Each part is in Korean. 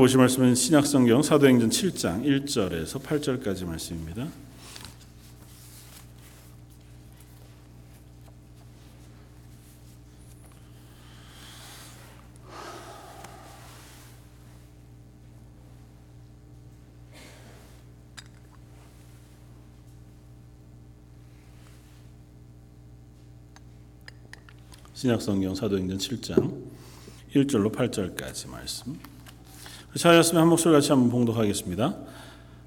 보실 말씀은 신약성경 사도행전 7장 1절에서 8절까지 말씀입니다. 신약성경 사도행전 7장 1절로 8절까지 말씀. 차였으면 한 목소리 같이 한번 봉독하겠습니다.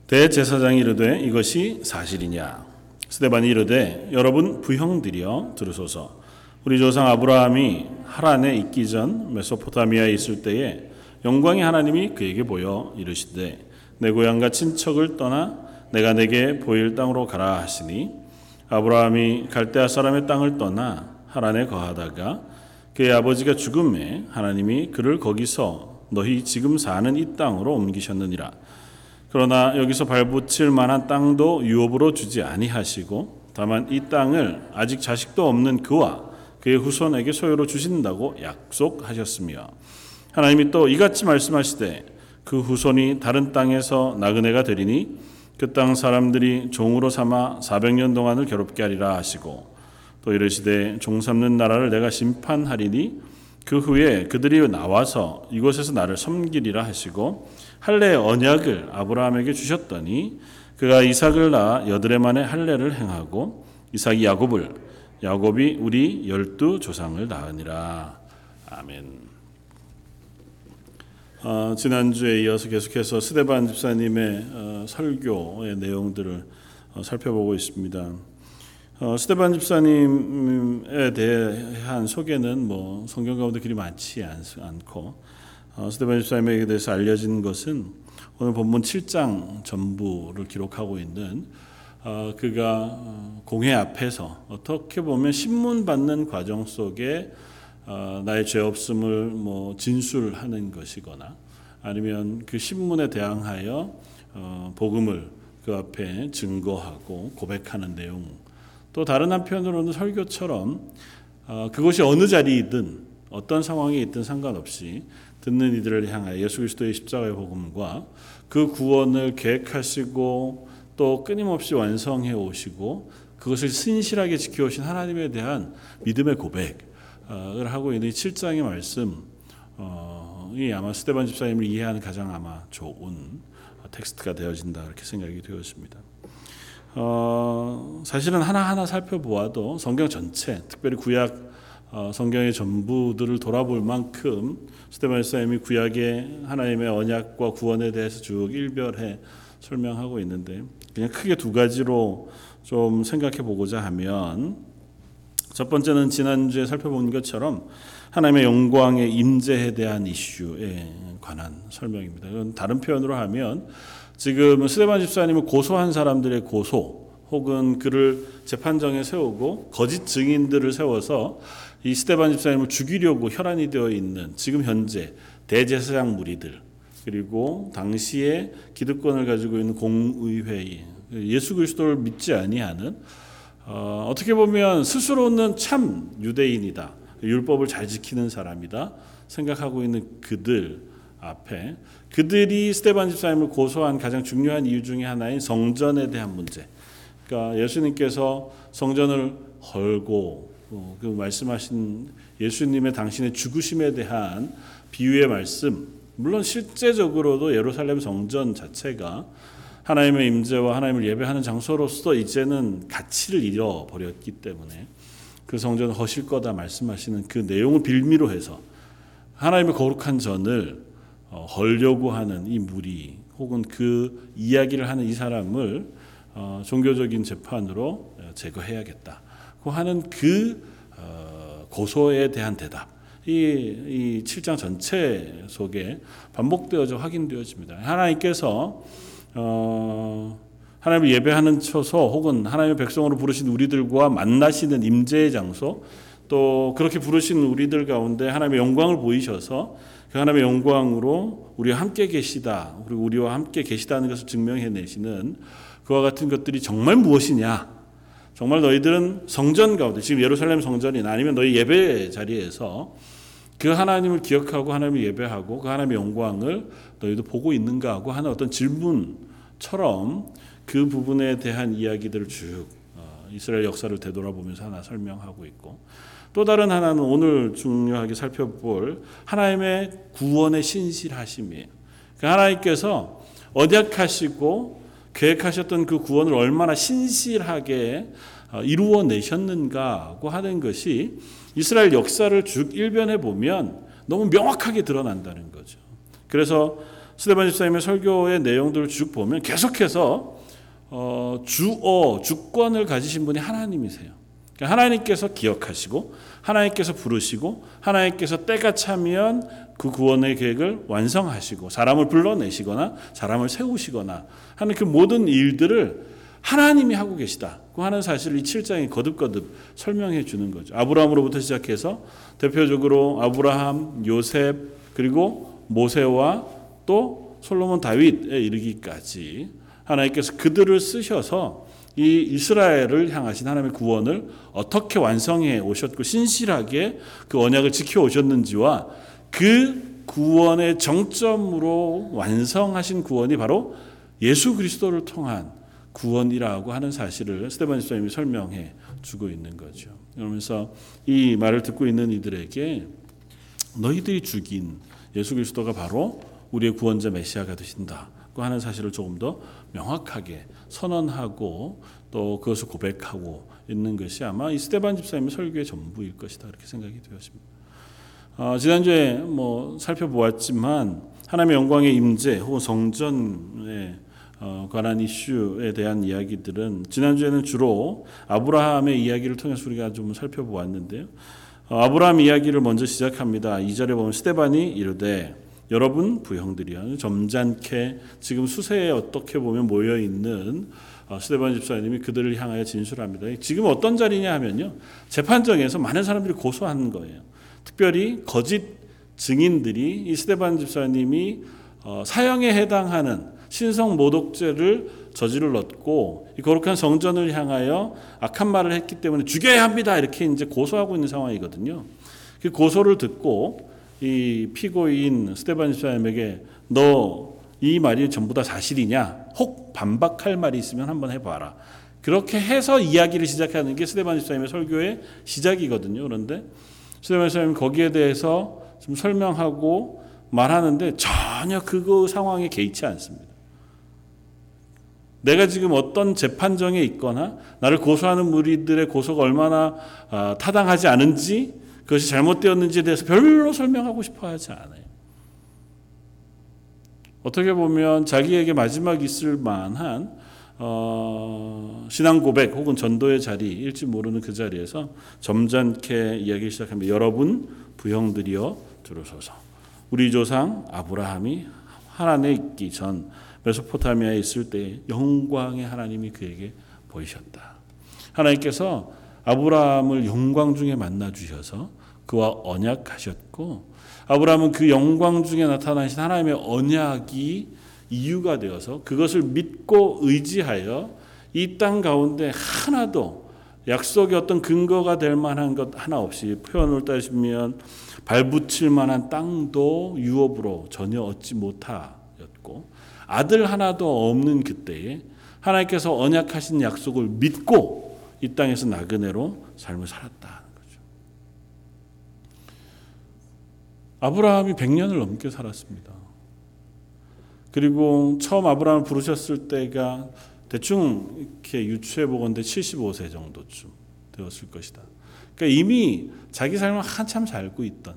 대제사장이 이르되 이것이 사실이냐? 스데반이 이르되 여러분 부형들이여 들으소서. 우리 조상 아브라함이 하란에 있기 전 메소포타미아에 있을 때에 영광의 하나님이 그에게 보여 이르시되 내 고향과 친척을 떠나 내가 내게 보일 땅으로 가라 하시니 아브라함이 갈대아 사람의 땅을 떠나 하란에 거하다가 그의 아버지가 죽음에 하나님이 그를 거기서 너희 지금 사는 이 땅으로 옮기셨느니라. 그러나 여기서 발붙일 만한 땅도 유업으로 주지 아니하시고 다만 이 땅을 아직 자식도 없는 그와 그의 후손에게 소유로 주신다고 약속하셨으며 하나님이 또 이같이 말씀하시되 그 후손이 다른 땅에서 나그네가 되리니 그 땅 사람들이 종으로 삼아 400년 동안을 괴롭게 하리라 하시고 또 이르시되 종 삼는 나라를 내가 심판하리니 그 후에 그들이 나와서 이곳에서 나를 섬기리라 하시고 할례의 언약을 아브라함에게 주셨더니 그가 이삭을 낳아 여드레 만에 할례를 행하고 이삭이 야곱을 야곱이 우리 열두 조상을 낳으니라 아멘. 어, 지난주에 이어서 계속해서 스데반 집사님의 어, 설교의 내용들을 어, 살펴보고 있습니다. 어, 스테반 집사님에 대한 소개는 뭐 성경 가운데 그리 많지 않고 어, 스테반 집사님에 대해서 알려진 것은 오늘 본문 7장 전부를 기록하고 있는 어, 그가 공회 앞에서 어떻게 보면 신문 받는 과정 속에 어, 나의 죄 없음을 뭐 진술하는 것이거나 아니면 그 신문에 대항하여 어, 복음을 그 앞에 증거하고 고백하는 내용 또 다른 한편으로는 설교처럼 어, 그것이 어느 자리이든 어떤 상황에 있든 상관없이 듣는 이들을 향하여 예수 그리스도의 십자가의 복음과 그 구원을 계획하시고 또 끊임없이 완성해 오시고 그것을 신실하게 지켜오신 하나님에 대한 믿음의 고백을 하고 있는 이 7장의 말씀이 아마 스테반 집사님을 이해하는 가장 아마 좋은 텍스트가 되어진다 이렇게 생각이 되었습니다. 어, 사실은 하나하나 살펴보아도 성경 전체, 특별히 구약 어, 성경의 전부들을 돌아볼 만큼 스테반 사님이 구약의 하나님의 언약과 구원에 대해서 쭉 일별해 설명하고 있는데 그냥 크게 두 가지로 좀 생각해 보고자 하면 첫 번째는 지난주에 살펴본 것처럼 하나님의 영광의 임재에 대한 이슈에 관한 설명입니다. 다른 표현으로 하면 지금 스데반 집사님을 고소한 사람들의 고소 혹은 그를 재판정에 세우고 거짓 증인들을 세워서 이 스데반 집사님을 죽이려고 혈안이 되어 있는 지금 현재 대제사장 무리들 그리고 당시에 기득권을 가지고 있는 공의회 예수 그리스도를 믿지 아니하는 어, 어떻게 보면 스스로는 참 유대인이다 율법을 잘 지키는 사람이다 생각하고 있는 그들 앞에 그들이 스테반 집사님을 고소한 가장 중요한 이유 중에 하나인 성전에 대한 문제. 그러니까 예수님께서 성전을 헐고 어, 그 말씀하신 예수님의 당신의 죽으심에 대한 비유의 말씀. 물론 실제적으로도 예루살렘 성전 자체가 하나님의 임재와 하나님을 예배하는 장소로서 이제는 가치를 잃어버렸기 때문에 그 성전을 허실 거다 말씀하시는 그 내용을 빌미로 해서 하나님의 거룩한 전을 어, 헐려고 하는 이 무리 혹은 그 이야기를 하는 이 사람을 어, 종교적인 재판으로 어, 제거해야겠다 고 하는 그 고소에 대한 대답. 이, 이 7장 전체 속에 반복되어져 확인되어집니다. 하나님께서 어, 하나님을 예배하는 처소 혹은 하나님의 백성으로 부르신 우리들과 만나시는 임재의 장소 또 그렇게 부르신 우리들 가운데 하나님의 영광을 보이셔서 그 하나님의 영광으로 우리와 함께 계시다. 그리고 우리와 함께 계시다는 것을 증명해 내시는 그와 같은 것들이 정말 무엇이냐? 정말 너희들은 성전 가운데 지금 예루살렘 성전이나 아니면 너희 예배 자리에서 그 하나님을 기억하고 하나님을 예배하고 그 하나님의 영광을 너희도 보고 있는가 하고 하는 어떤 질문처럼 그 부분에 대한 이야기들을 쭉 어, 이스라엘 역사를 되돌아보면서 하나 설명하고 있고 또 다른 하나는 오늘 중요하게 살펴볼 하나님의 구원의 신실하심이에요. 그 하나님께서 언약하시고 계획하셨던 그 구원을 얼마나 신실하게 어, 이루어내셨는가고 하는 것이 이스라엘 역사를 쭉 일변해 보면 너무 명확하게 드러난다는 거죠. 그래서 스테반 집사님의 설교의 내용들을 쭉 보면 계속해서 어, 주어 주권을 가지신 분이 하나님이세요. 그러니까 하나님께서 기억하시고 하나님께서 부르시고 하나님께서 때가 차면 그 구원의 계획을 완성하시고 사람을 불러내시거나 사람을 세우시거나 하는 그 모든 일들을 하나님이 하고 계시다고 하는 사실을 이 7장에 거듭거듭 설명해 주는 거죠. 아브라함으로부터 시작해서 대표적으로 아브라함, 요셉 그리고 모세와 또 솔로몬 다윗에 이르기까지 하나님께서 그들을 쓰셔서 이 이스라엘을 향하신 하나님의 구원을 어떻게 완성해 오셨고 신실하게 그 언약을 지켜 오셨는지와 그 구원의 정점으로 완성하신 구원이 바로 예수 그리스도를 통한 구원이라고 하는 사실을 스테반 집사님이 설명해 주고 있는 거죠. 그러면서 이 말을 듣고 있는 이들에게 너희들이 죽인 예수 그리스도가 바로 우리의 구원자 메시아가 되신다고 하는 사실을 조금 더 명확하게 선언하고 또 그것을 고백하고 있는 것이 아마 이 스테반 집사님의 설교의 전부일 것이다 이렇게 생각이 되었습니다. 어, 지난주에 뭐 살펴보았지만 하나님의 영광의 임재 혹은 성전에 어, 관한 이슈에 대한 이야기들은 지난주에는 주로 아브라함의 이야기를 통해서 우리가 좀 살펴보았는데요. 어, 아브라함 이야기를 먼저 시작합니다. 2절에 보면 스테반이 이르되 여러분 부형들이여 점잖게 지금 수세에 어떻게 보면 모여 있는 어, 스테반 집사님이 그들을 향하여 진술합니다. 지금 어떤 자리냐 하면요. 재판정에서 많은 사람들이 고소하는 거예요. 특별히 거짓 증인들이 이 스테반 집사님이 사형에 해당하는 신성 모독죄를 저질렀고 거룩한 성전을 향하여 악한 말을 했기 때문에 죽여야 합니다. 이렇게 이제 고소하고 있는 상황이거든요. 그 고소를 듣고 이 피고인 스테반 집사님에게 너 이 말이 전부 다 사실이냐? 혹 반박할 말이 있으면 한번 해봐라. 그렇게 해서 이야기를 시작하는 게 스테반 집사님의 설교의 시작이거든요. 그런데 스테반 집사님 거기에 대해서 좀 설명하고 말하는데 전혀 그 상황에 개의치 않습니다. 내가 지금 어떤 재판정에 있거나 나를 고소하는 무리들의 고소가 얼마나 아, 타당하지 않은지 그것이 잘못되었는지에 대해서 별로 설명하고 싶어 하지 않아요. 어떻게 보면 자기에게 마지막 있을 만한 어, 신앙 고백 혹은 전도의 자리일지 모르는 그 자리에서 점잖게 이야기 시작합니다. 여러분 부형들이여 들으소서. 우리 조상 아브라함이 하란에 있기 전 메소포타미아에 있을 때 영광의 하나님이 그에게 보이셨다. 하나님께서 아브라함을 영광 중에 만나 주셔서 그와 언약하셨고 아브라함은 그 영광 중에 나타나신 하나님의 언약이 이유가 되어서 그것을 믿고 의지하여 이 땅 가운데 하나도 약속의 어떤 근거가 될 만한 것 하나 없이 표현을 따지면 발붙일 만한 땅도 유업으로 전혀 얻지 못하였고 아들 하나도 없는 그때에 하나님께서 언약하신 약속을 믿고 이 땅에서 나그네로 삶을 살았다는 거죠. 아브라함이 100년을 넘게 살았습니다. 그리고 처음 아브라함을 부르셨을 때가 대충 이렇게 유추해 보건데 75세 정도쯤 되었을 것이다. 그러니까 이미 자기 삶을 한참 살고 있던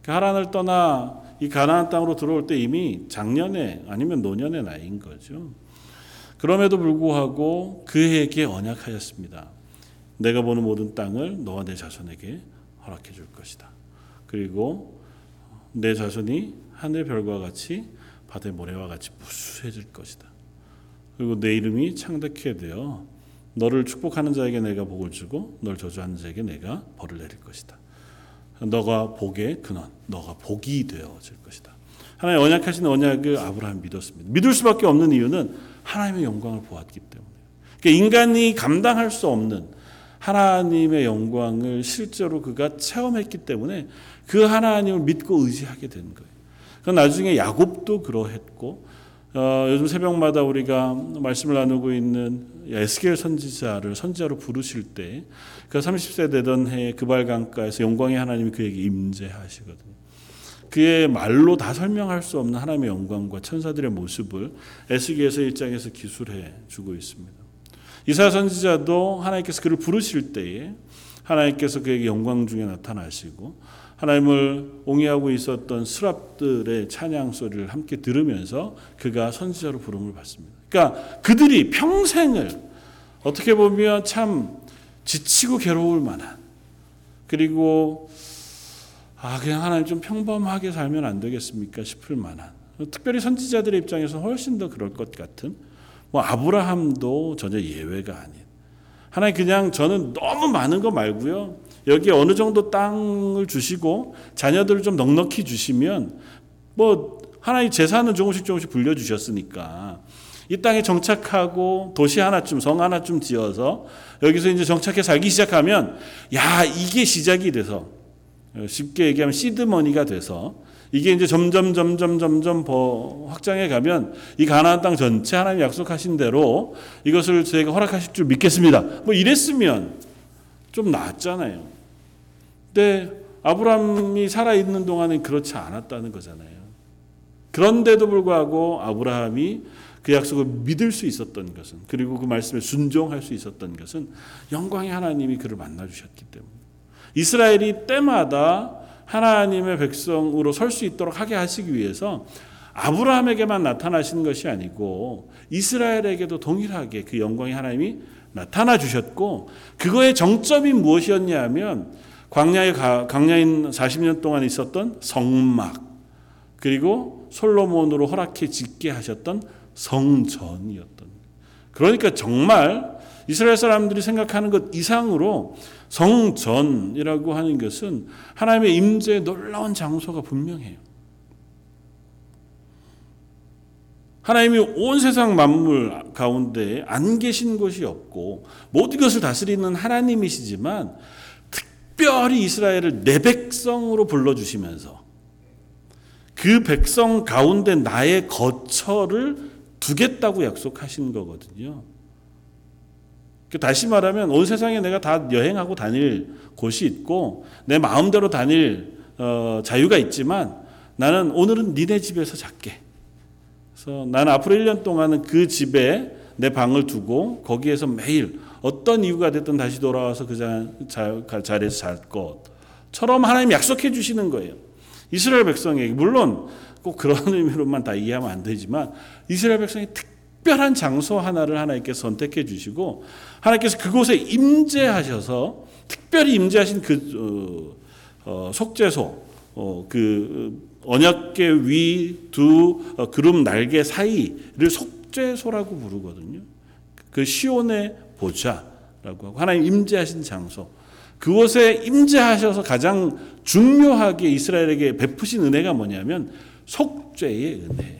그러니까 하란을 떠나 이 가나안 땅으로 들어올 때 이미 작년에 아니면 노년의 나이인 거죠. 그럼에도 불구하고 그에게 언약하였습니다. 내가 보는 모든 땅을 너와 내 자손에게 허락해 줄 것이다. 그리고 내 자손이 하늘 별과 같이 바다의 모래와 같이 무수해질 것이다. 그리고 내 이름이 창대케 되어 너를 축복하는 자에게 내가 복을 주고 널 저주하는 자에게 내가 벌을 내릴 것이다. 너가 복의 근원, 너가 복이 되어질 것이다. 하나님 언약하신 언약을 아브라함 믿었습니다. 믿을 수밖에 없는 이유는 하나님의 영광을 보았기 때문에. 그러니까 인간이 감당할 수 없는 하나님의 영광을 실제로 그가 체험했기 때문에 그 하나님을 믿고 의지하게 된 거예요. 그 나중에 야곱도 그러했고 어, 요즘 새벽마다 우리가 말씀을 나누고 있는 에스겔 선지자를 선지자로 부르실 때 그 30세 되던 해에 그발 강가에서 영광의 하나님이 그에게 임재하시거든요. 그의 말로 다 설명할 수 없는 하나님의 영광과 천사들의 모습을 에스겔서 1장에서 기술해 주고 있습니다. 이사야 선지자도 하나님께서 그를 부르실 때에 하나님께서 그에게 영광 중에 나타나시고 하나님을 옹이하고 있었던 스랍들의 찬양 소리를 함께 들으면서 그가 선지자로 부름을 받습니다. 그러니까 그들이 평생을 어떻게 보면 참 지치고 괴로울 만한 그리고 아 그냥 하나님 좀 평범하게 살면 안 되겠습니까 싶을 만한 특별히 선지자들의 입장에서 훨씬 더 그럴 것 같은 뭐 아브라함도 전혀 예외가 아닌. 하나님 그냥 저는 너무 많은 거 말고요. 여기 어느 정도 땅을 주시고 자녀들을 좀 넉넉히 주시면 뭐 하나님 재산은 조금씩 조금씩 불려 주셨으니까 이 땅에 정착하고 도시 하나쯤 성 하나쯤 지어서 여기서 이제 정착해 살기 시작하면 야 이게 시작이 돼서 쉽게 얘기하면 시드머니가 돼서 이게 이제 점점 점점 점점 더 확장해 가면 이 가나안 땅 전체 하나님 약속하신 대로 이것을 저희가 허락하실 줄 믿겠습니다. 뭐 이랬으면 좀 나았잖아요. 근데 아브라함이 살아 있는 동안은 그렇지 않았다는 거잖아요. 그런데도 불구하고 아브라함이 그 약속을 믿을 수 있었던 것은 그리고 그 말씀에 순종할 수 있었던 것은 영광의 하나님이 그를 만나 주셨기 때문에 이스라엘이 때마다 하나님의 백성으로 설 수 있도록 하게 하시기 위해서 아브라함에게만 나타나신 것이 아니고 이스라엘에게도 동일하게 그 영광의 하나님이 나타나 주셨고 그거의 정점이 무엇이었냐 하면 광야에 광야인 40년 동안 있었던 성막 그리고 솔로몬으로 허락해 짓게 하셨던 성전이었던 그러니까 정말 이스라엘 사람들이 생각하는 것 이상으로 성전이라고 하는 것은 하나님의 임재의 놀라운 장소가 분명해요. 하나님이 온 세상 만물 가운데 안 계신 곳이 없고 모든 것을 다스리는 하나님이시지만 특별히 이스라엘을 내 백성으로 불러주시면서 그 백성 가운데 나의 거처를 두겠다고 약속하신 거거든요. 그 다시 말하면 온 세상에 내가 다 여행하고 다닐 곳이 있고 내 마음대로 다닐 어, 자유가 있지만 나는 오늘은 니네 집에서 잘게. 그래서 나는 앞으로 1년 동안은 그 집에 내 방을 두고 거기에서 매일 어떤 이유가 됐든 다시 돌아와서 그 자, 자리에서 잘 것처럼 하나님 약속해 주시는 거예요. 이스라엘 백성에게 물론 꼭 그런 의미로만 다 이해하면 안 되지만 이스라엘 백성이 특 별한 장소 하나를 하나님께서 선택해 주시고 하나님께서 그곳에 임재하셔서 특별히 임재하신 그 어, 어, 속죄소 어, 그 언약계 위두 어, 그룹 날개 사이를 속죄소라고 부르거든요. 그 시온의 보좌라고 하고 하나님 임재하신 장소 그곳에 임재하셔서 가장 중요하게 이스라엘에게 베푸신 은혜가 뭐냐면 속죄의 은혜예요.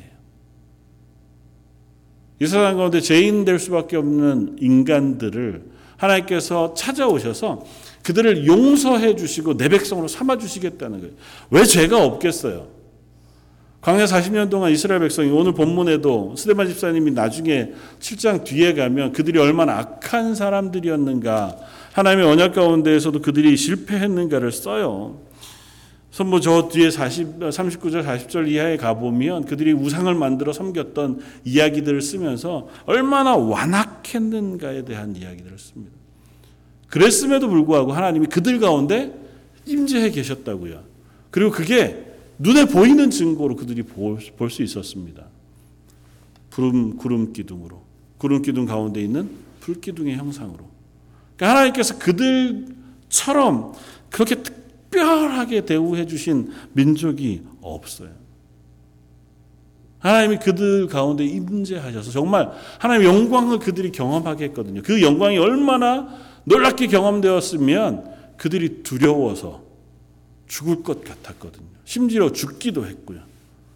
이 세상 가운데 죄인 될 수밖에 없는 인간들을 하나님께서 찾아오셔서 그들을 용서해 주시고 내 백성으로 삼아 주시겠다는 거예요. 왜 죄가 없겠어요? 광야 40년 동안 이스라엘 백성이 오늘 본문에도 스데반 집사님이 나중에 7장 뒤에 가면 그들이 얼마나 악한 사람들이었는가 하나님의 언약 가운데에서도 그들이 실패했는가를 써요. 선뭐 저 뒤에 40, 39절 40절 이하에 가보면 그들이 우상을 만들어 섬겼던 이야기들을 쓰면서 얼마나 완악했는가에 대한 이야기들을 씁니다. 그랬음에도 불구하고 하나님이 그들 가운데 임재해 계셨다고요. 그리고 그게 눈에 보이는 증거로 그들이 볼 수 있었습니다. 구름, 구름 기둥으로. 구름 기둥 가운데 있는 불 기둥의 형상으로. 그러니까 하나님께서 그들처럼 그렇게 특 별하게 대우해 주신 민족이 없어요. 하나님이 그들 가운데 임재하셔서 정말 하나님의 영광을 그들이 경험하게 했거든요. 그 영광이 얼마나 놀랍게 경험되었으면 그들이 두려워서 죽을 것 같았거든요. 심지어 죽기도 했고요.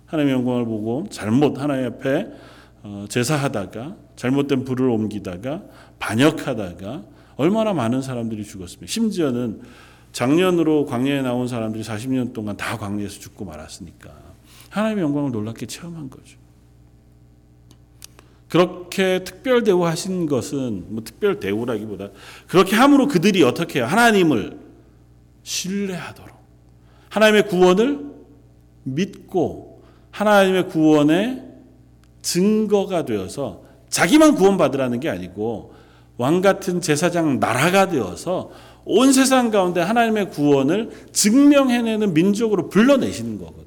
하나님의 영광을 보고 잘못 하나님 앞에 어, 제사하다가 잘못된 불을 옮기다가 반역하다가 얼마나 많은 사람들이 죽었습니까? 심지어는 작년으로 광야에 나온 사람들이 40년 동안 다 광야에서 죽고 말았으니까 하나님의 영광을 놀랍게 체험한 거죠. 그렇게 특별 대우하신 것은 뭐 특별 대우라기보다 그렇게 함으로 그들이 어떻게 해요? 하나님을 신뢰하도록 하나님의 구원을 믿고 하나님의 구원의 증거가 되어서 자기만 구원받으라는 게 아니고 왕 같은 제사장 나라가 되어서 온 세상 가운데 하나님의 구원을 증명해내는 민족으로 불러내시는 거거든요.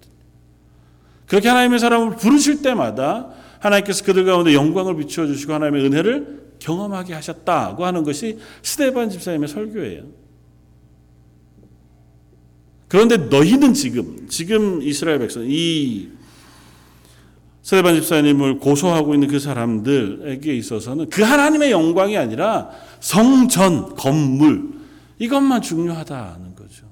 그렇게 하나님의 사람을 부르실 때마다 하나님께서 그들 가운데 영광을 비추어 주시고 하나님의 은혜를 경험하게 하셨다고 하는 것이 스테반 집사님의 설교예요. 그런데 너희는 지금 지금 이스라엘 백성 이 스테반 집사님을 고소하고 있는 그 사람들에게 있어서는 그 하나님의 영광이 아니라 성전 건물 이것만 중요하다는 거죠.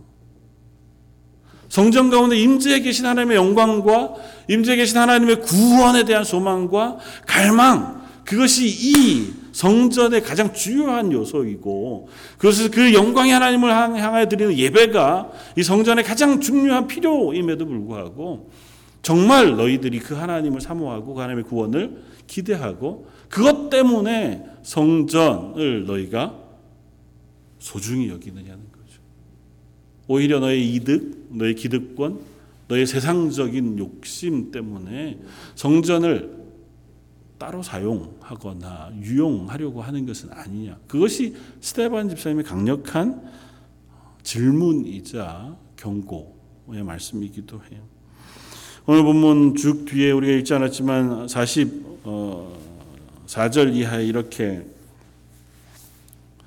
성전 가운데 임재해 계신 하나님의 영광과 임재해 계신 하나님의 구원에 대한 소망과 갈망 그것이 이 성전의 가장 중요한 요소이고 그래서 그 영광의 하나님을 향하여 드리는 예배가 이 성전의 가장 중요한 필요임에도 불구하고 정말 너희들이 그 하나님을 사모하고 그 하나님의 구원을 기대하고 그것 때문에 성전을 너희가 소중히 여기느냐는 거죠. 오히려 너의 이득, 너의 기득권, 너의 세상적인 욕심 때문에 성전을 따로 사용하거나 유용하려고 하는 것은 아니냐. 그것이 스테반 집사님의 강력한 질문이자 경고의 말씀이기도 해요. 오늘 본문 쭉 뒤에 우리가 읽지 않았지만 44절 이하에 이렇게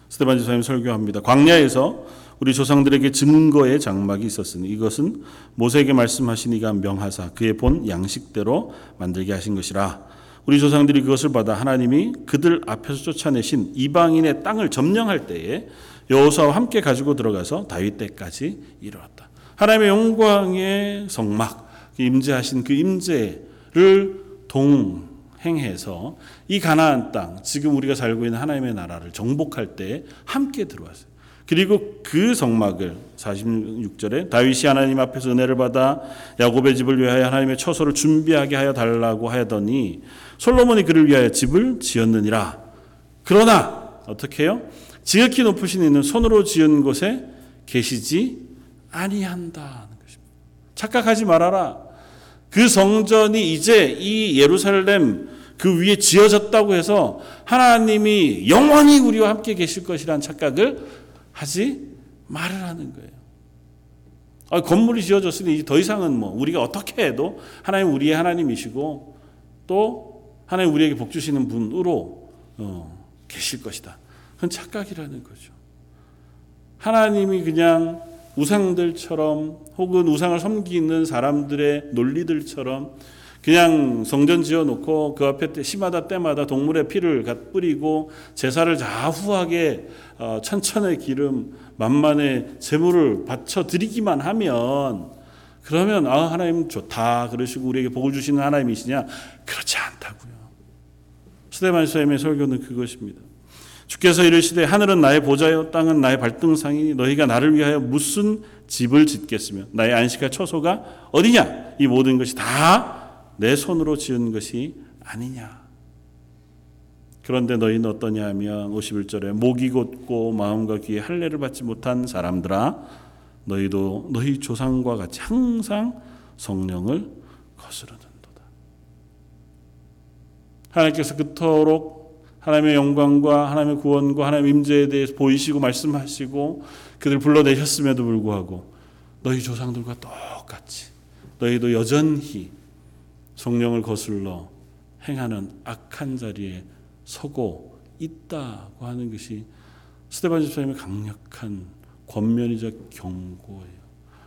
스테반 지사님 설교합니다. 광야에서 우리 조상들에게 증거의 장막이 있었으니 이것은 모세에게 말씀하신 이가 명하사 그의 본 양식대로 만들게 하신 것이라. 우리 조상들이 그것을 받아 하나님이 그들 앞에서 쫓아내신 이방인의 땅을 점령할 때에 여호수아와 함께 가지고 들어가서 다윗 때까지 이르렀다. 하나님의 영광의 성막 임재하신 그 임재를 동 행해서 이 가나안 땅 지금 우리가 살고 있는 하나님의 나라를 정복할 때 함께 들어왔어요. 그리고 그 성막을 46절에 다윗이 하나님 앞에서 은혜를 받아 야곱의 집을 위하여 하나님의 처소를 준비하게 하여 달라고 하더니 솔로몬이 그를 위하여 집을 지었느니라. 그러나 어떻게 해요? 지극히 높으신 이는 손으로 지은 곳에 계시지 것입니다. 착각하지 말아라. 그 성전이 이제 이 예루살렘 그 위에 지어졌다고 해서 하나님이 영원히 우리와 함께 계실 것이라는 착각을 하지 말으라는 거예요. 아, 건물이 지어졌으니 더 이상은 뭐 우리가 어떻게 해도 하나님 우리의 하나님이시고 또 하나님 우리에게 복 주시는 분으로 어, 계실 것이다. 그건 착각이라는 거죠. 하나님이 그냥 우상들처럼 혹은 우상을 섬기는 사람들의 논리들처럼 그냥 성전 지어 놓고 그 앞에 시마다 때마다 동물의 피를 뿌리고 제사를 자후하게 어, 천천의 기름 만만의 제물을 바쳐 드리기만 하면 그러면 아 하나님 좋다 그러시고 우리에게 복을 주시는 하나님이시냐 그렇지 않다고요. 스테반 선생님의 설교는 그것입니다. 주께서 이르시되 하늘은 나의 보좌요 땅은 나의 발등상이니 너희가 나를 위하여 무슨 집을 짓겠으며 나의 안식할 처소가 어디냐? 이 모든 것이 다 내 손으로 지은 것이 아니냐? 그런데 너희는 어떠냐 하면 51절에 목이 곧고 마음과 귀에 할례를 받지 못한 사람들아 너희도 너희 조상과 같이 항상 성령을 거스르는도다. 하나님께서 그토록 하나님의 영광과 하나님의 구원과 하나님의 임재에 대해서 보이시고 말씀하시고 그들 불러내셨음에도 불구하고 너희 조상들과 똑같이 너희도 여전히 성령을 거슬러 행하는 악한 자리에 서고 있다고 하는 것이 스테반 집사님의 강력한 권면이자 경고예요.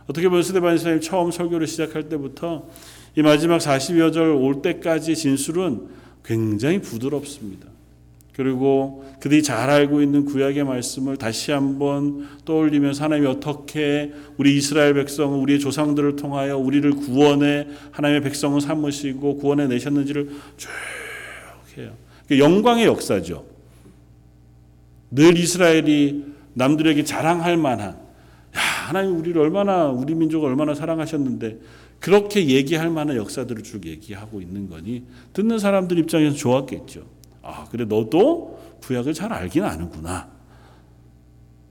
어떻게 보면 스테반 집사님 처음 설교를 시작할 때부터 이 마지막 40여 절올 때까지 진술은 굉장히 부드럽습니다. 그리고 그들이 잘 알고 있는 구약의 말씀을 다시 한번 떠올리면서 하나님이 어떻게 우리 이스라엘 백성은 우리의 조상들을 통하여 우리를 구원해 하나님의 백성을 삼으시고 구원해 내셨는지를 쭉 해요. 영광의 역사죠. 늘 이스라엘이 남들에게 자랑할 만한 야, 하나님 우리를 얼마나 우리 민족을 얼마나 사랑하셨는데 그렇게 얘기할 만한 역사들을 쭉 얘기하고 있는 거니 듣는 사람들 입장에서 좋았겠죠. 아, 그래 너도 구약을 잘 알긴 아는구나.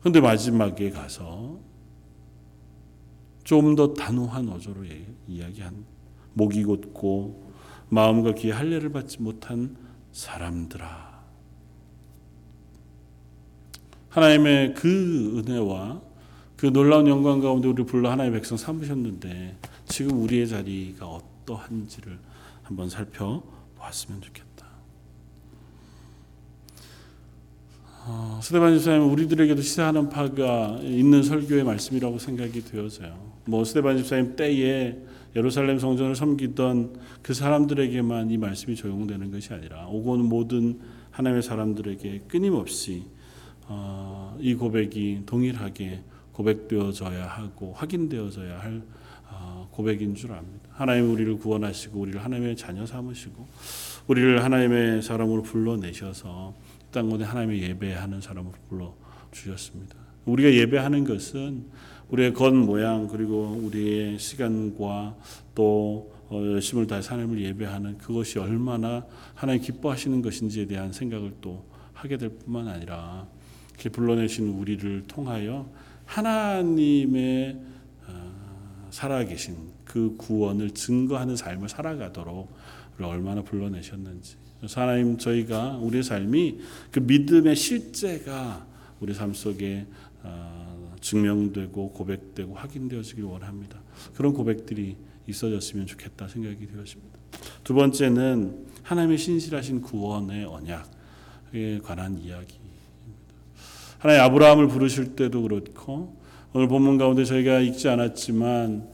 근데 마지막에 가서 좀 더 단호한 어조로 이야기한 목이 곧고 마음과 귀에 할례를 받지 못한 사람들아. 하나님의 그 은혜와 그 놀라운 영광 가운데 우리 불러 하나님의 백성 삼으셨는데 지금 우리의 자리가 어떠한지를 한번 살펴보았으면 좋겠다. 어, 스테반 집사님 우리들에게도 시사하는 바가 있는 설교의 말씀이라고 생각이 되어서요. 뭐 스테반 집사님 때에 예루살렘 성전을 섬기던 그 사람들에게만 이 말씀이 적용되는 것이 아니라 오고 는 모든 하나님의 사람들에게 끊임없이 어, 이 고백이 동일하게 고백되어져야 하고 확인되어져야 할 어, 고백인 줄 압니다. 하나님 우리를 구원하시고 우리를 하나님의 자녀 삼으시고 우리를 하나님의 사람으로 불러내셔서 땅 가운데 하나님의 예배하는 사람으로 불러 주셨습니다. 우리가 예배하는 것은 우리의 겉 모양 그리고 우리의 시간과 또 어, 열심을 다해 하나님을 예배하는 그것이 얼마나 하나님 기뻐하시는 것인지에 대한 생각을 또 하게 될 뿐만 아니라 이렇게 불러내신 우리를 통하여 하나님의 어, 살아계신 그 구원을 증거하는 삶을 살아가도록 얼마나 불러내셨는지. 하나님 저희가 우리의 삶이 그 믿음의 실제가 우리 삶 속에 어, 증명되고 고백되고 확인되어지길 원합니다. 그런 고백들이 있어졌으면 좋겠다 생각이 되었습니다. 두 번째는 하나님의 신실하신 구원의 언약에 관한 이야기입니다. 하나님 아브라함을 부르실 때도 그렇고 오늘 본문 가운데 저희가 읽지 않았지만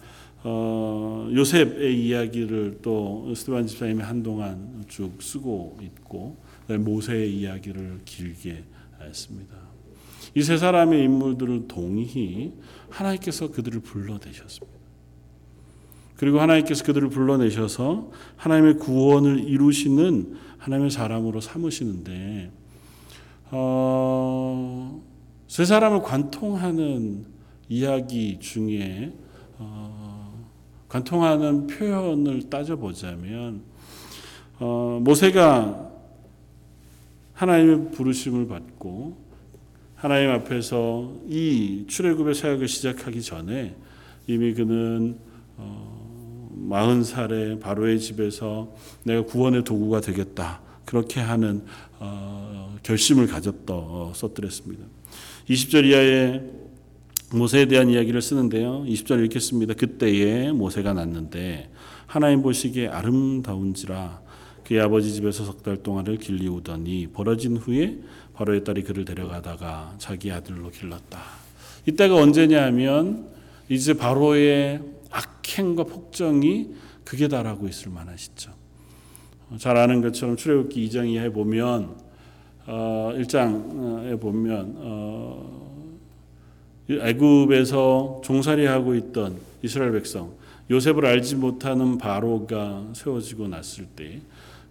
어, 요셉의 이야기를 또 스테반 집사님이 한동안 쭉 쓰고 있고 모세의 이야기를 길게 했습니다. 이 세 사람의 인물들을 동일히 하나님께서 그들을 불러내셨습니다. 그리고 하나님께서 그들을 불러내셔서 하나님의 구원을 이루시는 하나님의 사람으로 삼으시는데 어, 세 사람을 관통하는 이야기 중에 어, 관통하는 표현을 따져보자면 어, 모세가 하나님의 부르심을 받고 하나님 앞에서 이 출애굽의 사역을 시작하기 전에 이미 그는 어, 마흔 살에 바로의 집에서 내가 구원의 도구가 되겠다 그렇게 하는 어, 결심을 가졌었더랬습니다. 20절 이하에 모세에 대한 이야기를 쓰는데요. 20절 읽겠습니다. 그때에 모세가 났는데 하나님 보시기에 아름다운지라 그의 아버지 집에서 석 달 동안을 길리우더니 벌어진 후에 바로의 딸이 그를 데려가다가 자기 아들로 길렀다. 이때가 언제냐 하면 이제 바로의 악행과 폭정이 극에 달하고 있을 만한 시점. 잘 아는 것처럼 출애굽기 2장 이하에 보면 어, 1장에 보면 어, 애굽에서 종살이하고 있던 이스라엘 백성 요셉을 알지 못하는 바로가 세워지고 났을 때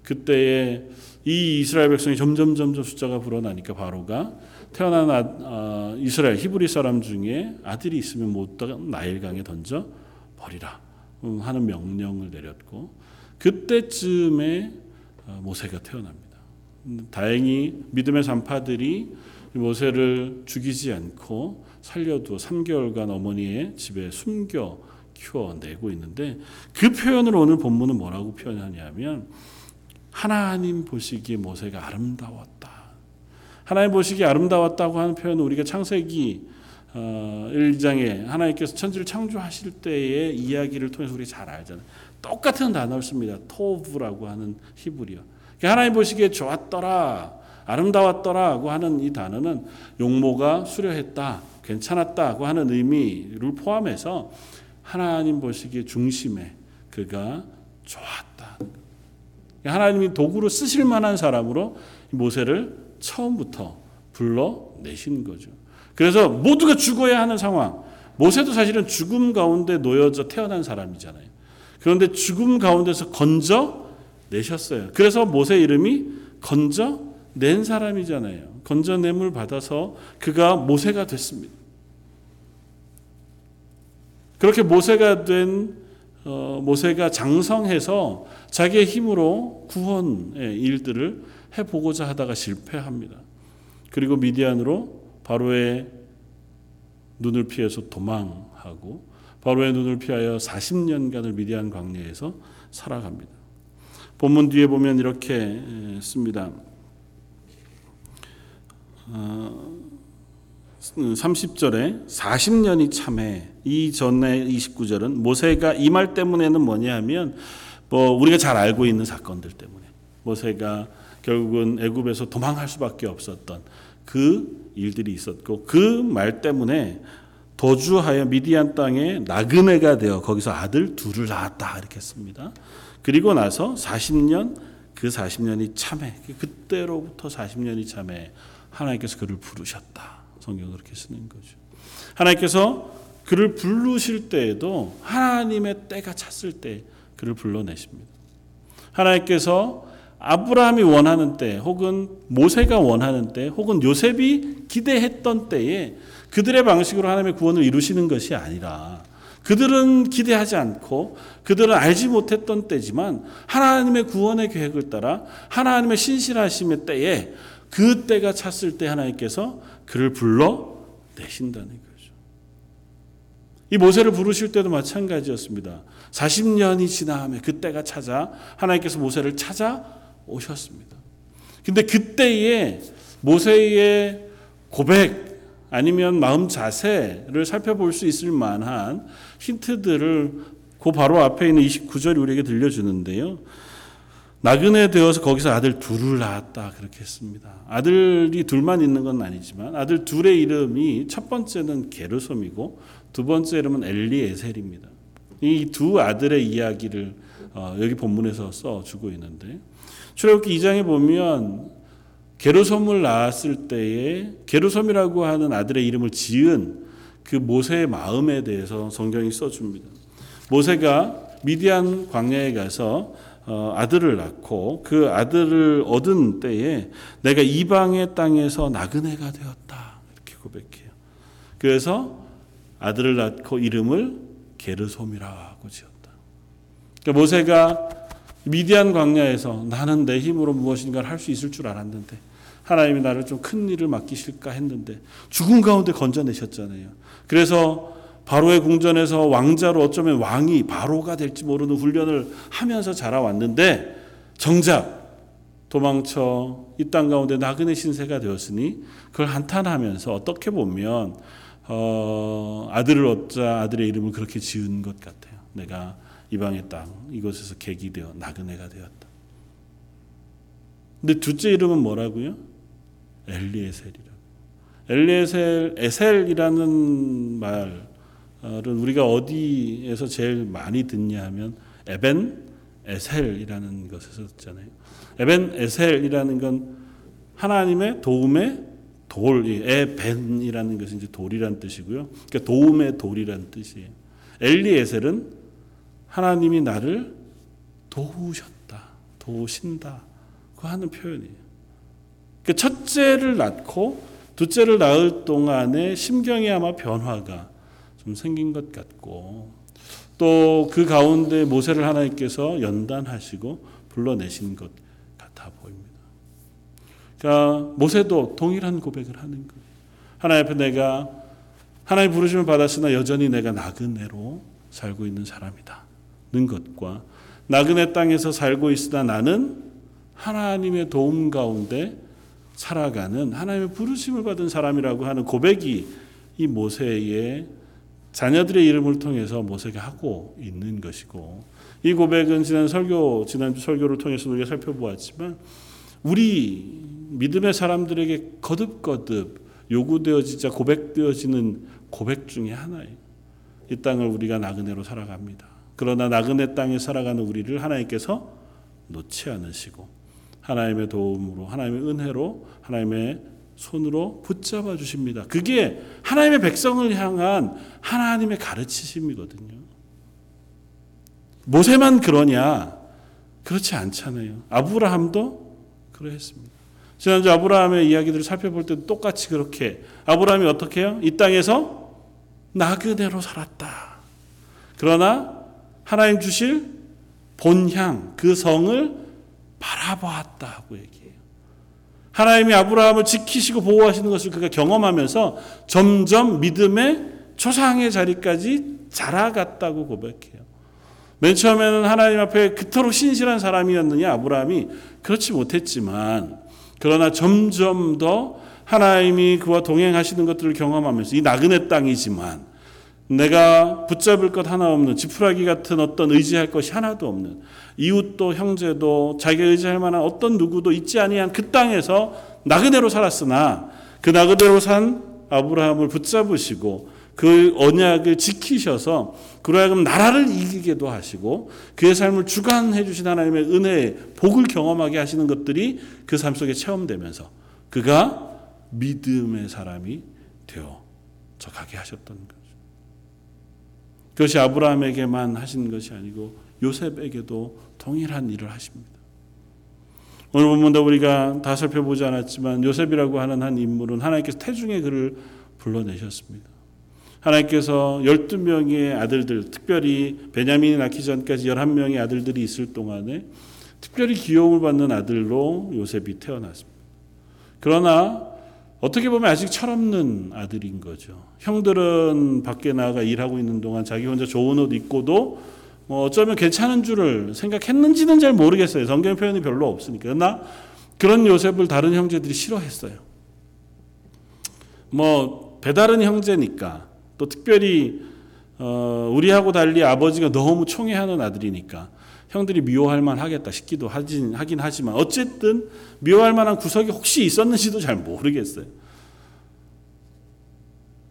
그때에 이 이스라엘 백성이 점점 점점 숫자가 불어나니까 바로가 태어난 아, 어, 이스라엘 히브리 사람 중에 아들이 있으면 못다가 나일강에 던져 버리라 음, 하는 명령을 내렸고 그때쯤에 어, 모세가 태어납니다. 다행히 믿음의 산파들이 모세를 죽이지 않고 살려두어 3개월간 어머니의 집에 숨겨 키워내고 있는데 그 표현을 오늘 본문은 뭐라고 표현하냐면 하나님 보시기에 모세가 아름다웠다. 하나님 보시기에 아름다웠다고 하는 표현은 우리가 창세기 1장에 어, 하나님께서 천지를 창조하실 때의 이야기를 통해서 우리 잘 알잖아요. 똑같은 단어를 씁니다. 토브라고 하는 히브리어. 그러니까 하나님 보시기에 좋았더라, 아름다웠더라고 하는 이 단어는 용모가 수려했다, 괜찮았다고 하는 의미를 포함해서 하나님 보시기에 중심에 그가 좋았다. 하나님이 도구로 쓰실 만한 사람으로 모세를 처음부터 불러내신 거죠. 그래서 모두가 죽어야 하는 상황. 모세도 사실은 죽음 가운데 놓여져 태어난 사람이잖아요. 그런데 죽음 가운데서 건져 내셨어요. 그래서 모세 이름이 건져 낸 사람이잖아요. 건져냄을 받아서 그가 모세가 됐습니다. 그렇게 모세가 된 어, 모세가 장성해서 자기의 힘으로 구원의 일들을 해보고자 하다가 실패합니다. 그리고 미디안으로 바로의 눈을 피해서 도망하고 바로의 눈을 피하여 40년간을 미디안 광야에서 살아갑니다. 본문 뒤에 보면 이렇게 씁니다. 어, 30절에 40년이 참해. 이 전에 29절은 모세가 이 말 때문에는 뭐냐 하면 뭐 우리가 잘 알고 있는 사건들 때문에 모세가 결국은 애굽에서 도망할 수밖에 없었던 그 일들이 있었고 그 말 때문에 도주하여 미디안 땅에 나그네가 되어 거기서 아들 둘을 낳았다 이렇게 씁니다. 그리고 나서 40년 그 40년이 참해. 그때로부터 40년이 참해 하나님께서 그를 부르셨다. 성경 그렇게 쓰는 거죠. 하나님께서 그를 부르실 때에도 하나님의 때가 찼을 때 그를 불러내십니다. 하나님께서 아브라함이 원하는 때 혹은 모세가 원하는 때 혹은 요셉이 기대했던 때에 그들의 방식으로 하나님의 구원을 이루시는 것이 아니라 그들은 기대하지 않고 그들은 알지 못했던 때지만 하나님의 구원의 계획을 따라 하나님의 신실하심의 때에 그 때가 찼을 때 하나님께서 그를 불러 내신다는 거죠. 이 모세를 부르실 때도 마찬가지였습니다. 40년이 지나면 그 때가 찾아 하나님께서 모세를 찾아 오셨습니다. 근데 그때의 모세의 고백 아니면 마음 자세를 살펴볼 수 있을 만한 힌트들을 그 바로 앞에 있는 29절이 우리에게 들려주는데요. 나그네 되어서 거기서 아들 둘을 낳았다 그렇게 했습니다. 아들이 둘만 있는 건 아니지만 아들 둘의 이름이 첫 번째는 게르솜이고 두 번째 이름은 엘리에셀입니다. 이 두 아들의 이야기를 어, 여기 본문에서 써 주고 있는데 출애굽기 2장에 보면 게르솜을 낳았을 때에 게르솜이라고 하는 아들의 이름을 지은 그 모세의 마음에 대해서 성경이 써줍니다. 모세가 미디안 광야에 가서 어, 아들을 낳고 그 아들을 얻은 때에 내가 이방의 땅에서 나그네가 되었다 이렇게 고백해요. 그래서 아들을 낳고 이름을 게르솜이라고 지었다. 그러니까 모세가 미디안 광야에서 나는 내 힘으로 무엇인가를 할 수 있을 줄 알았는데 하나님이 나를 좀 큰 일을 맡기실까 했는데 죽음 가운데 건져내셨잖아요. 그래서 바로의 궁전에서 왕자로 어쩌면 왕이 바로가 될지 모르는 훈련을 하면서 자라왔는데 정작 도망쳐 이 땅 가운데 나그네 신세가 되었으니 그걸 한탄하면서 어떻게 보면 어, 아들을 얻자 아들의 이름을 그렇게 지은 것 같아요. 내가 이방의 땅 이곳에서 계기되어 나그네가 되었다. 근데 둘째 이름은 뭐라고요? 엘리에셀이라고. 엘리에셀 에셀이라는 말은 우리가 어디에서 제일 많이 듣냐 하면 에벤 에셀이라는 것에서 듣잖아요. 에벤 에셀이라는 건 하나님의 도움의 돌, 에벤이라는 것은 이제 돌이란 뜻이고요. 그러니까 도움의 돌이란 뜻이에요. 엘리 에셀은 하나님이 나를 도우셨다, 도우신다, 그 하는 표현이에요. 그 첫째를 낳고 둘째를 낳을 동안에 심경에 아마 변화가 좀 생긴 것 같고 또 그 가운데 모세를 하나님께서 연단하시고 불러내신 것 같아 보입니다. 그러니까 모세도 동일한 고백을 하는 거예요. 하나님 앞에 내가 하나님 부르심을 받았으나 여전히 내가 나그네로 살고 있는 사람이다. 는 것과 나그네 땅에서 살고 있으나 나는 하나님의 도움 가운데 살아가는 하나님의 부르심을 받은 사람이라고 하는 고백이 이 모세의 자녀들의 이름을 통해서 모세가 하고 있는 것이고 이 고백은 지난 설교 지난주 설교를 통해서 우리가 살펴보았지만 우리 믿음의 사람들에게 거듭거듭 요구되어지자 고백되어지는 고백 중에 하나예요. 이 땅을 우리가 나그네로 살아갑니다. 그러나 나그네 땅에 살아가는 우리를 하나님께서 놓지 않으시고 하나님의 도움으로 하나님의 은혜로 하나님의 손으로 붙잡아 주십니다. 그게 하나님의 백성을 향한 하나님의 가르치심이거든요. 모세만 그러냐? 그렇지 않잖아요. 아브라함도 그러했습니다. 지난주 아브라함의 이야기들을 살펴볼 때도 똑같이 그렇게 아브라함이 어떻게 해요? 이 땅에서 나그네로 살았다. 그러나 하나님 주실 본향 그 성을 바라보았다고 얘기해요. 하나님이 아브라함을 지키시고 보호하시는 것을 그가 경험하면서 점점 믿음의 초상의 자리까지 자라갔다고 고백해요. 맨 처음에는 하나님 앞에 그토록 신실한 사람이었느냐 아브라함이 그렇지 못했지만 그러나 점점 더 하나님이 그와 동행하시는 것들을 경험하면서 이 나그네 땅이지만 내가 붙잡을 것 하나 없는 지푸라기 같은 어떤 의지할 것이 하나도 없는 이웃도 형제도 자기가 의지할 만한 어떤 누구도 있지 아니한 그 땅에서 나그네로 살았으나 그 나그네로 산 아브라함을 붙잡으시고 그 언약을 지키셔서 그로 하여금 나라를 이기게도 하시고 그의 삶을 주관해 주신 하나님의 은혜의 복을 경험하게 하시는 것들이 그 삶 속에 체험되면서 그가 믿음의 사람이 되어져 가게 하셨던 거죠. 그것이 아브라함에게만 하신 것이 아니고 요셉에게도 동일한 일을 하십니다. 오늘 본문도 우리가 다 살펴보지 않았지만 요셉이라고 하는 한 인물은 하나님께서 태중의 그를 불러내셨습니다. 하나님께서 12명의 아들들, 특별히 베냐민이 낳기 전까지 11명의 아들들이 있을 동안에 특별히 기용을 받는 아들로 요셉이 태어났습니다. 그러나 어떻게 보면 아직 철없는 아들인 거죠. 형들은 밖에 나가 일하고 있는 동안 자기 혼자 좋은 옷 입고도 뭐 어쩌면 괜찮은 줄을 생각했는지는 잘 모르겠어요. 성경 표현이 별로 없으니까. 그러나 그런 요셉을 다른 형제들이 싫어했어요. 뭐 배다른 형제니까 또 특별히 어, 우리하고 달리 아버지가 너무 총애하는 아들이니까 형들이 미워할 만 하겠다 싶기도 하긴, 하긴 하지만 어쨌든 미워할 만한 구석이 혹시 있었는지도 잘 모르겠어요.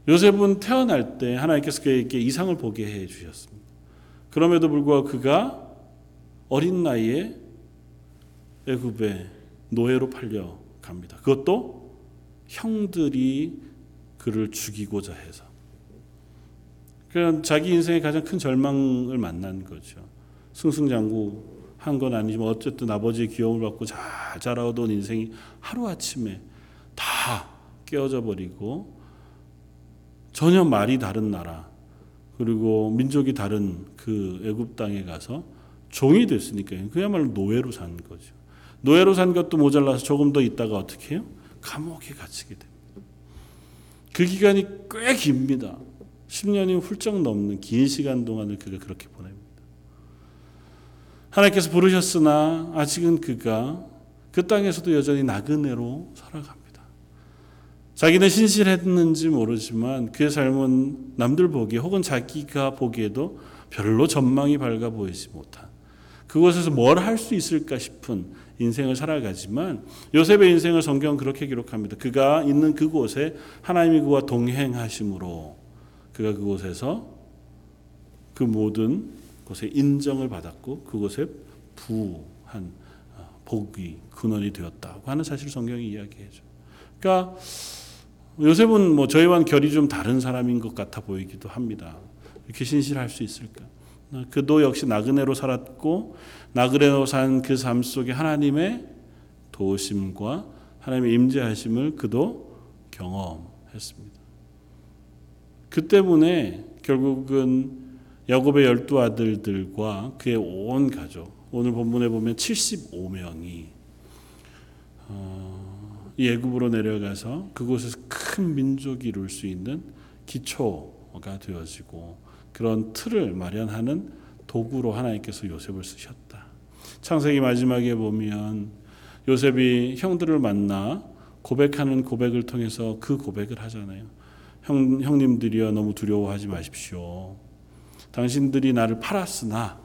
요셉은 태어날 때 하나님께서 그에게 이상을 보게 해 주셨습니다. 그럼에도 불구하고 그가 어린 나이에 애굽의 노예로 팔려 갑니다. 그것도 형들이 그를 죽이고자 해서. 그냥 자기 인생의 가장 큰 절망을 만난 거죠. 승승장구 한 건 아니지만 어쨌든 아버지의 귀여움을 받고 잘 자라오던 인생이 하루아침에 다 깨어져 버리고 전혀 말이 다른 나라 그리고 민족이 다른 그 애굽 땅에 가서 종이 됐으니까 그야말로 노예로 산 거죠. 노예로 산 것도 모자라서 조금 더 있다가 어떻게 해요? 감옥에 갇히게 됩니다. 그 기간이 꽤 깁니다. 10년이 훌쩍 넘는 긴 시간 동안을 그가 그렇게 보냅니다. 하나님께서 부르셨으나 아직은 그가 그 땅에서도 여전히 나그네로 살아갑니다. 자기는 신실했는지 모르지만 그의 삶은 남들 보기에 혹은 자기가 보기에도 별로 전망이 밝아 보이지 못한 그곳에서 뭘 할 수 있을까 싶은 인생을 살아가지만 요셉의 인생을 성경은 그렇게 기록합니다. 그가 있는 그곳에 하나님이 그와 동행하심으로 그가 그곳에서 그 모든 곳에 인정을 받았고 그곳에 부한 복이 근원이 되었다고 하는 사실 성경이 이야기해줘. 그러니까 요셉은 뭐 저희와는 결이 좀 다른 사람인 것 같아 보이기도 합니다. 이렇게 신실할 수 있을까? 그도 역시 나그네로 살았고 나그네로 산 그 삶 속에 하나님의 도심과 하나님의 임재하심을 그도 경험했습니다. 그 때문에 결국은 야곱의 열두 아들들과 그의 온 가족 오늘 본문에 보면 75명이 어, 이 애굽으로 내려가서 그곳에서 큰 민족이 이룰 수 있는 기초가 되어지고 그런 틀을 마련하는 도구로 하나님께서 요셉을 쓰셨다. 창세기 마지막에 보면 요셉이 형들을 만나 고백하는 고백을 통해서 그 고백을 하잖아요. 형, 형님들이여 너무 두려워하지 마십시오. 당신들이 나를 팔았으나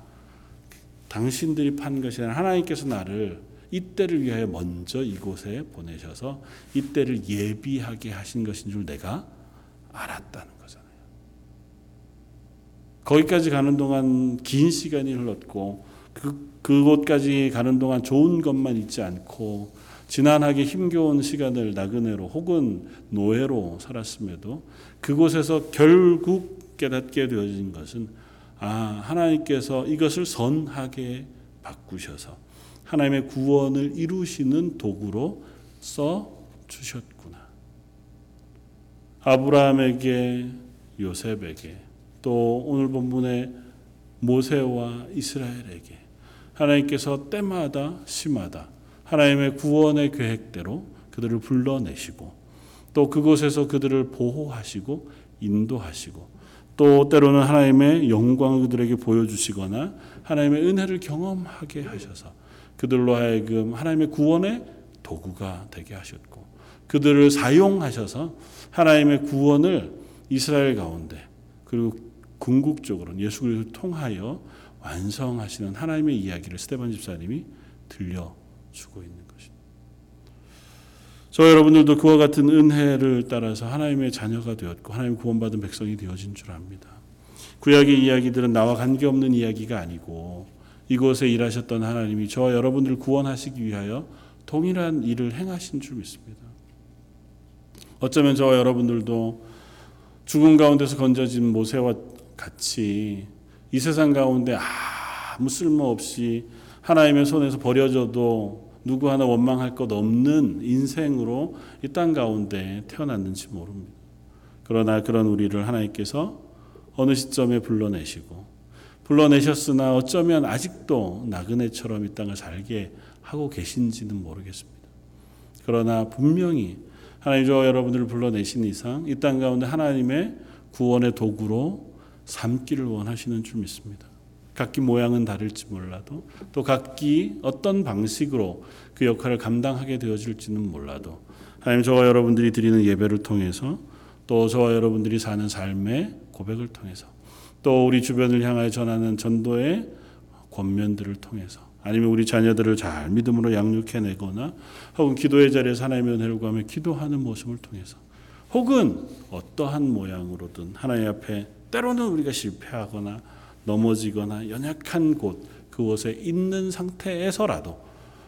당신들이 판 것이 아니라 하나님께서 나를 이때를 위하여 먼저 이곳에 보내셔서 이때를 예비하게 하신 것인 줄 내가 알았다는 거잖아요. 거기까지 가는 동안 긴 시간이 흘렀고 그 그곳까지 가는 동안 좋은 것만 있지 않고 지난하게 힘겨운 시간을 나그네로 혹은 노예로 살았음에도 그곳에서 결국 깨닫게 되어진 것은 아 하나님께서 이것을 선하게 바꾸셔서 하나님의 구원을 이루시는 도구로 써 주셨구나. 아브라함에게 요셉에게 또 오늘 본문의 모세와 이스라엘에게 하나님께서 때마다 시마다 하나님의 구원의 계획대로 그들을 불러내시고 또 그곳에서 그들을 보호하시고 인도하시고 또 때로는 하나님의 영광을 그들에게 보여주시거나 하나님의 은혜를 경험하게 하셔서 그들로 하여금 하나님의 구원의 도구가 되게 하셨고 그들을 사용하셔서 하나님의 구원을 이스라엘 가운데 그리고 궁극적으로는 예수 그리스도를 통하여 완성하시는 하나님의 이야기를 스테반 집사님이 들려주고 있는. 저 여러분들도 그와 같은 은혜를 따라서 하나님의 자녀가 되었고 하나님 구원받은 백성이 되어진 줄 압니다. 구약의 이야기들은 나와 관계없는 이야기가 아니고 이곳에 일하셨던 하나님이 저와 여러분들을 구원하시기 위하여 동일한 일을 행하신 줄 믿습니다. 어쩌면 저와 여러분들도 죽음 가운데서 건져진 모세와 같이 이 세상 가운데 아무 쓸모 없이 하나님의 손에서 버려져도 누구 하나 원망할 것 없는 인생으로 이 땅 가운데 태어났는지 모릅니다. 그러나 그런 우리를 하나님께서 어느 시점에 불러내시고 불러내셨으나 어쩌면 아직도 나그네처럼 이 땅을 살게 하고 계신지는 모르겠습니다. 그러나 분명히 하나님 저 여러분들을 불러내신 이상 이 땅 가운데 하나님의 구원의 도구로 삼기를 원하시는 줄 믿습니다. 각기 모양은 다를지 몰라도 또 각기 어떤 방식으로 그 역할을 감당하게 되어질지는 몰라도 하나님 저와 여러분들이 드리는 예배를 통해서 또 저와 여러분들이 사는 삶의 고백을 통해서 또 우리 주변을 향하여 전하는 전도의 권면들을 통해서 아니면 우리 자녀들을 잘 믿음으로 양육해내거나 혹은 기도의 자리에서 하나님의 은혜를 구하며 기도하는 모습을 통해서 혹은 어떠한 모양으로든 하나님 앞에 때로는 우리가 실패하거나 넘어지거나 연약한 곳 그곳에 있는 상태에서라도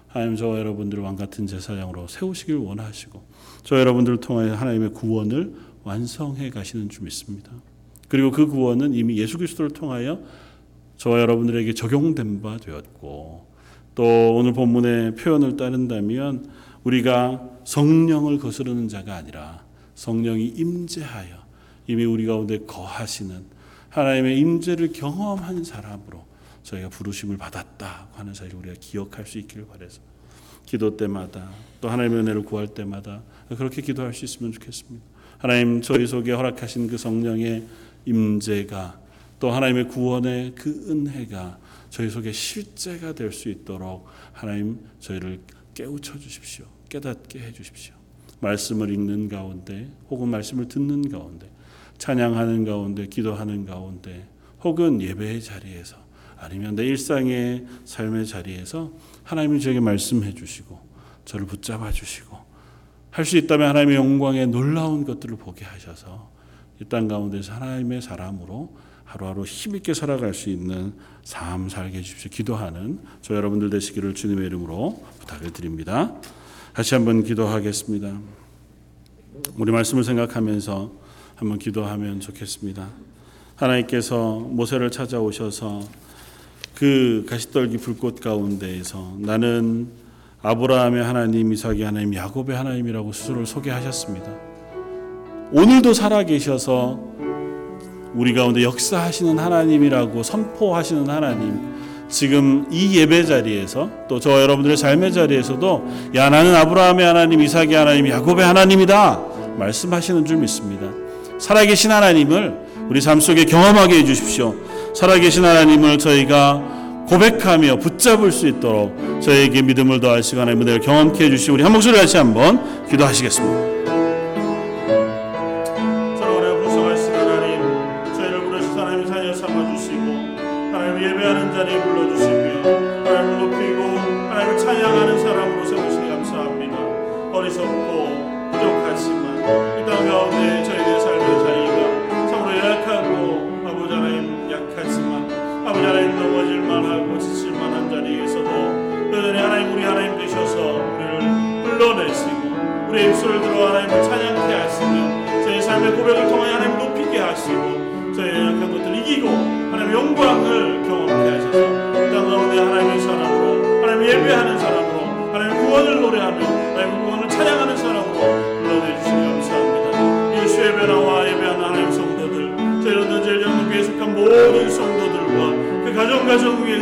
하나님 저와 여러분들을 왕 같은 제사장으로 세우시길 원하시고 저 여러분들을 통하여 하나님의 구원을 완성해 가시는 줄 믿습니다. 그리고 그 구원은 이미 예수 그리스도를 통하여 저와 여러분들에게 적용된 바 되었고 또 오늘 본문의 표현을 따른다면 우리가 성령을 거스르는 자가 아니라 성령이 임재하여 이미 우리 가운데 거하시는 하나님의 임재를 경험한 사람으로 저희가 부르심을 받았다 하는 사실을 우리가 기억할 수 있기를 바래서 기도 때마다 또 하나님의 은혜를 구할 때마다 그렇게 기도할 수 있으면 좋겠습니다. 하나님 저희 속에 허락하신 그 성령의 임재가 또 하나님의 구원의 그 은혜가 저희 속에 실제가 될 수 있도록 하나님 저희를 깨우쳐 주십시오. 깨닫게 해 주십시오. 말씀을 읽는 가운데 혹은 말씀을 듣는 가운데 찬양하는 가운데 기도하는 가운데 혹은 예배의 자리에서 아니면 내 일상의 삶의 자리에서 하나님이 저에게 말씀해 주시고 저를 붙잡아 주시고 할 수 있다면 하나님의 영광의 놀라운 것들을 보게 하셔서 이 땅 가운데서 하나님의 사람으로 하루하루 힘있게 살아갈 수 있는 삶 살게 해주십시오. 기도하는 저 여러분들 되시기를 주님의 이름으로 부탁을 드립니다. 다시 한번 기도하겠습니다. 우리 말씀을 생각하면서 한번 기도하면 좋겠습니다. 하나님께서 모세를 찾아오셔서 그 가시떨기 불꽃 가운데에서 나는 아브라함의 하나님, 이삭의 하나님, 야곱의 하나님이라고 스스로를 소개하셨습니다. 오늘도 살아계셔서 우리 가운데 역사하시는 하나님이라고 선포하시는 하나님, 지금 이 예배 자리에서 또 저 여러분들의 삶의 자리에서도 야 나는 아브라함의 하나님, 이삭의 하나님, 야곱의 하나님이다 말씀하시는 줄 믿습니다. 살아계신 하나님을 우리 삶 속에 경험하게 해주십시오. 살아계신 하나님을 저희가 고백하며 붙잡을 수 있도록 저에게 믿음을 더하시고 하나님의 은혜를 경험케 해주시고 우리 한 목소리 같이 한번 기도하시겠습니다.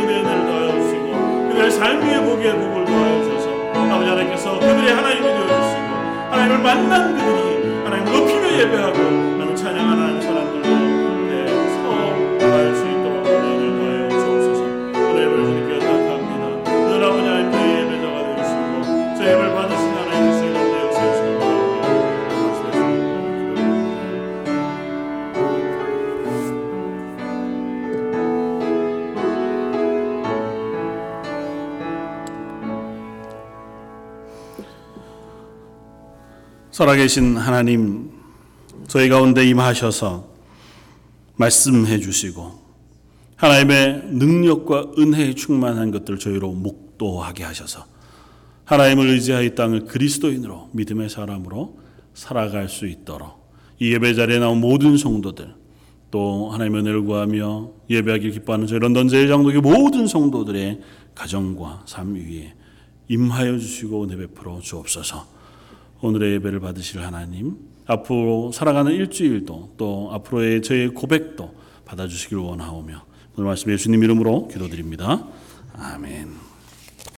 은혜를 더하여 주시고 그들의 삶 위에 보기에 복을 더하여 주셔서 아버지 하나님께서 그들의 하나님이 되어 주시고 하나님을 만난 그들이 하나님 높이며 예배하고 하나님 찬양하는 하나 살아계신 하나님, 저희 가운데 임하셔서 말씀해 주시고 하나님의 능력과 은혜에 충만한 것들 저희로 목도하게 하셔서 하나님을 의지하여 이 땅을 그리스도인으로 믿음의 사람으로 살아갈 수 있도록 이 예배 자리에 나온 모든 성도들 또 하나님의 은혜를 구하며 예배하길 기뻐하는 저희 런던 제일장독의 모든 성도들의 가정과 삶 위에 임하여 주시고 은혜 베풀어 주옵소서. 오늘의 예배를 받으실 하나님, 앞으로 살아가는 일주일도 또 앞으로의 저의 고백도 받아주시길 원하오며 오늘 말씀 예수님 이름으로 기도드립니다. 아멘.